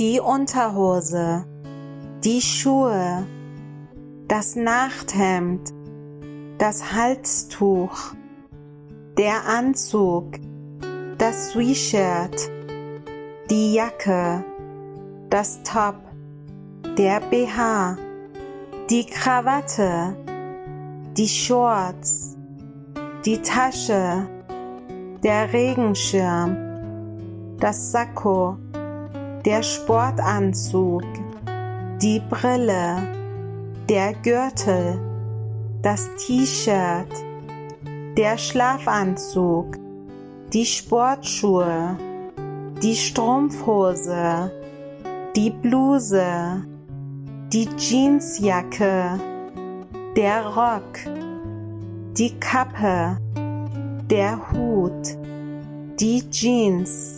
die Unterhose, die Schuhe, das Nachthemd, das Halstuch, der Anzug, das Sweatshirt, die Jacke, das Top, der BH, die Krawatte, die Shorts, die Tasche, der Regenschirm, das Sakko, der Sportanzug, die Brille, der Gürtel, das T-Shirt, der Schlafanzug, die Sportschuhe, die Strumpfhose, die Bluse, die Jeansjacke, der Rock, die Kappe, der Hut, die Jeans,